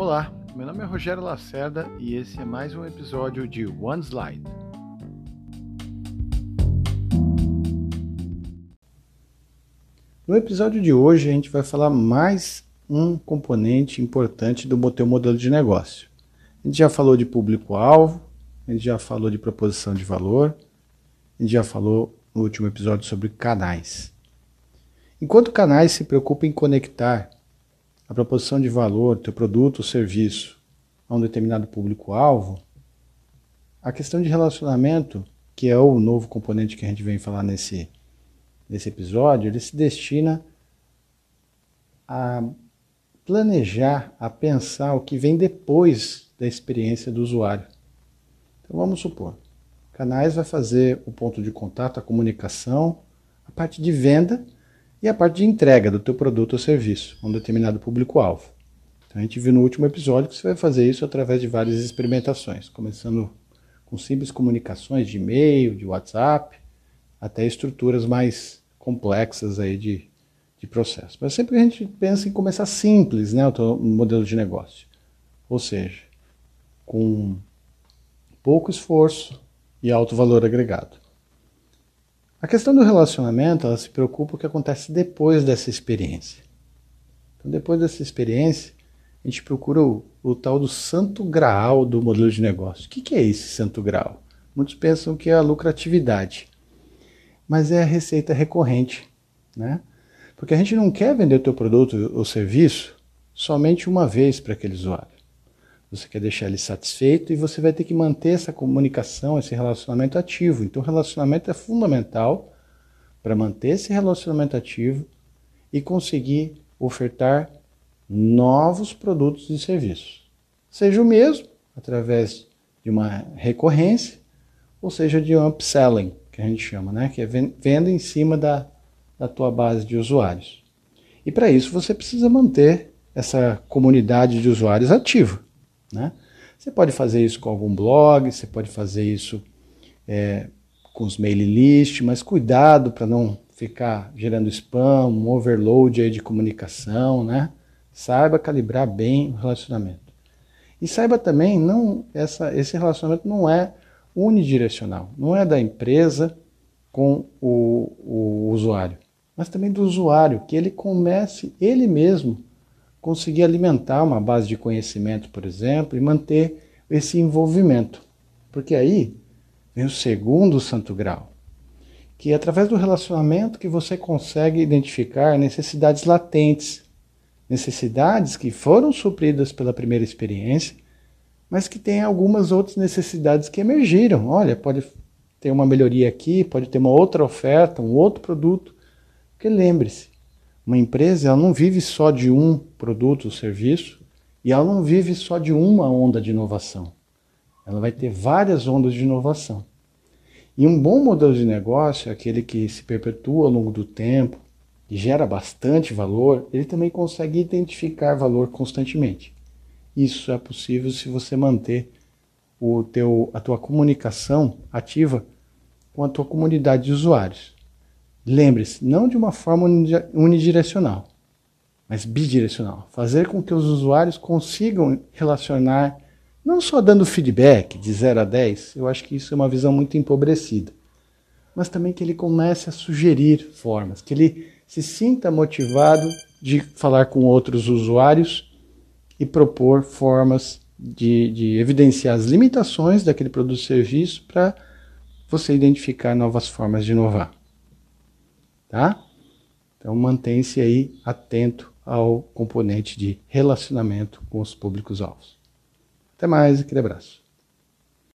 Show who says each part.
Speaker 1: Olá, meu nome é Rogério Lacerda e esse é mais um episódio de One Slide. No episódio de hoje a gente vai falar mais um componente importante do teu modelo de negócio. A gente já falou de público-alvo, a gente já falou de proposição de valor, a gente já falou no último episódio sobre canais. Enquanto canais se preocupam em conectar a proposição de valor, teu produto ou serviço a um determinado público-alvo, a questão de relacionamento, que é o novo componente que a gente vem falar nesse, nesse episódio, ele se destina a planejar, a pensar o que vem depois da experiência do usuário. Então vamos supor, canais vai fazer o ponto de contato, a comunicação, a parte de venda e a parte de entrega do teu produto ou serviço a um determinado público-alvo. Então a gente viu no último episódio que você vai fazer isso através de várias experimentações, começando com simples comunicações de e-mail, de WhatsApp, até estruturas mais complexas aí de, de processo. Mas sempre a gente pensa em começar simples, né, o modelo de negócio. Ou seja, com pouco esforço e alto valor agregado. A questão do relacionamento, ela se preocupa com o que acontece depois dessa experiência. Então, depois dessa experiência, a gente procura o, o tal do santo graal do modelo de negócio. O que, que é esse santo graal? Muitos pensam que é a lucratividade, mas é a receita recorrente, né? Porque a gente não quer vender o teu produto ou serviço somente uma vez para aquele usuário. Você quer deixar ele satisfeito e você vai ter que manter essa comunicação, esse relacionamento ativo. Então, o relacionamento é fundamental para manter esse relacionamento ativo e conseguir ofertar novos produtos e serviços. Seja o mesmo, através de uma recorrência, ou seja, de um upselling, que a gente chama, né? que é venda em cima da, da tua base de usuários. E para isso você precisa manter essa comunidade de usuários ativa. Né? Você pode fazer isso com algum blog, você pode fazer isso é, com os mailing list, mas cuidado para não ficar gerando spam, um overload aí de comunicação, né? Saiba calibrar bem o relacionamento. E saiba também, não essa, esse relacionamento não é unidirecional, não é da empresa com o, o usuário, mas também do usuário, que ele comece ele mesmo conseguir alimentar uma base de conhecimento, por exemplo, e manter esse envolvimento. Porque aí vem o segundo santo grau, que é através do relacionamento que você consegue identificar necessidades latentes, necessidades que foram supridas pela primeira experiência, mas que tem algumas outras necessidades que emergiram. Olha, pode ter uma melhoria aqui, pode ter uma outra oferta, um outro produto. Porque lembre-se, uma empresa ela não vive só de um produto ou serviço e ela não vive só de uma onda de inovação. Ela vai ter várias ondas de inovação. E um bom modelo de negócio é aquele que se perpetua ao longo do tempo e gera bastante valor, ele também consegue identificar valor constantemente. Isso é possível se você manter o teu, a tua comunicação ativa com a tua comunidade de usuários. Lembre-se, não de uma forma unidirecional, mas bidirecional. Fazer com que os usuários consigam relacionar, não só dando feedback de 0 a 10, eu acho que isso é uma visão muito empobrecida, mas também que ele comece a sugerir formas, que ele se sinta motivado de falar com outros usuários e propor formas de, de evidenciar as limitações daquele produto ou serviço para você identificar novas formas de inovar tá? Então mantém-se aí atento ao componente de relacionamento com os públicos-alvos. Até mais, aquele abraço.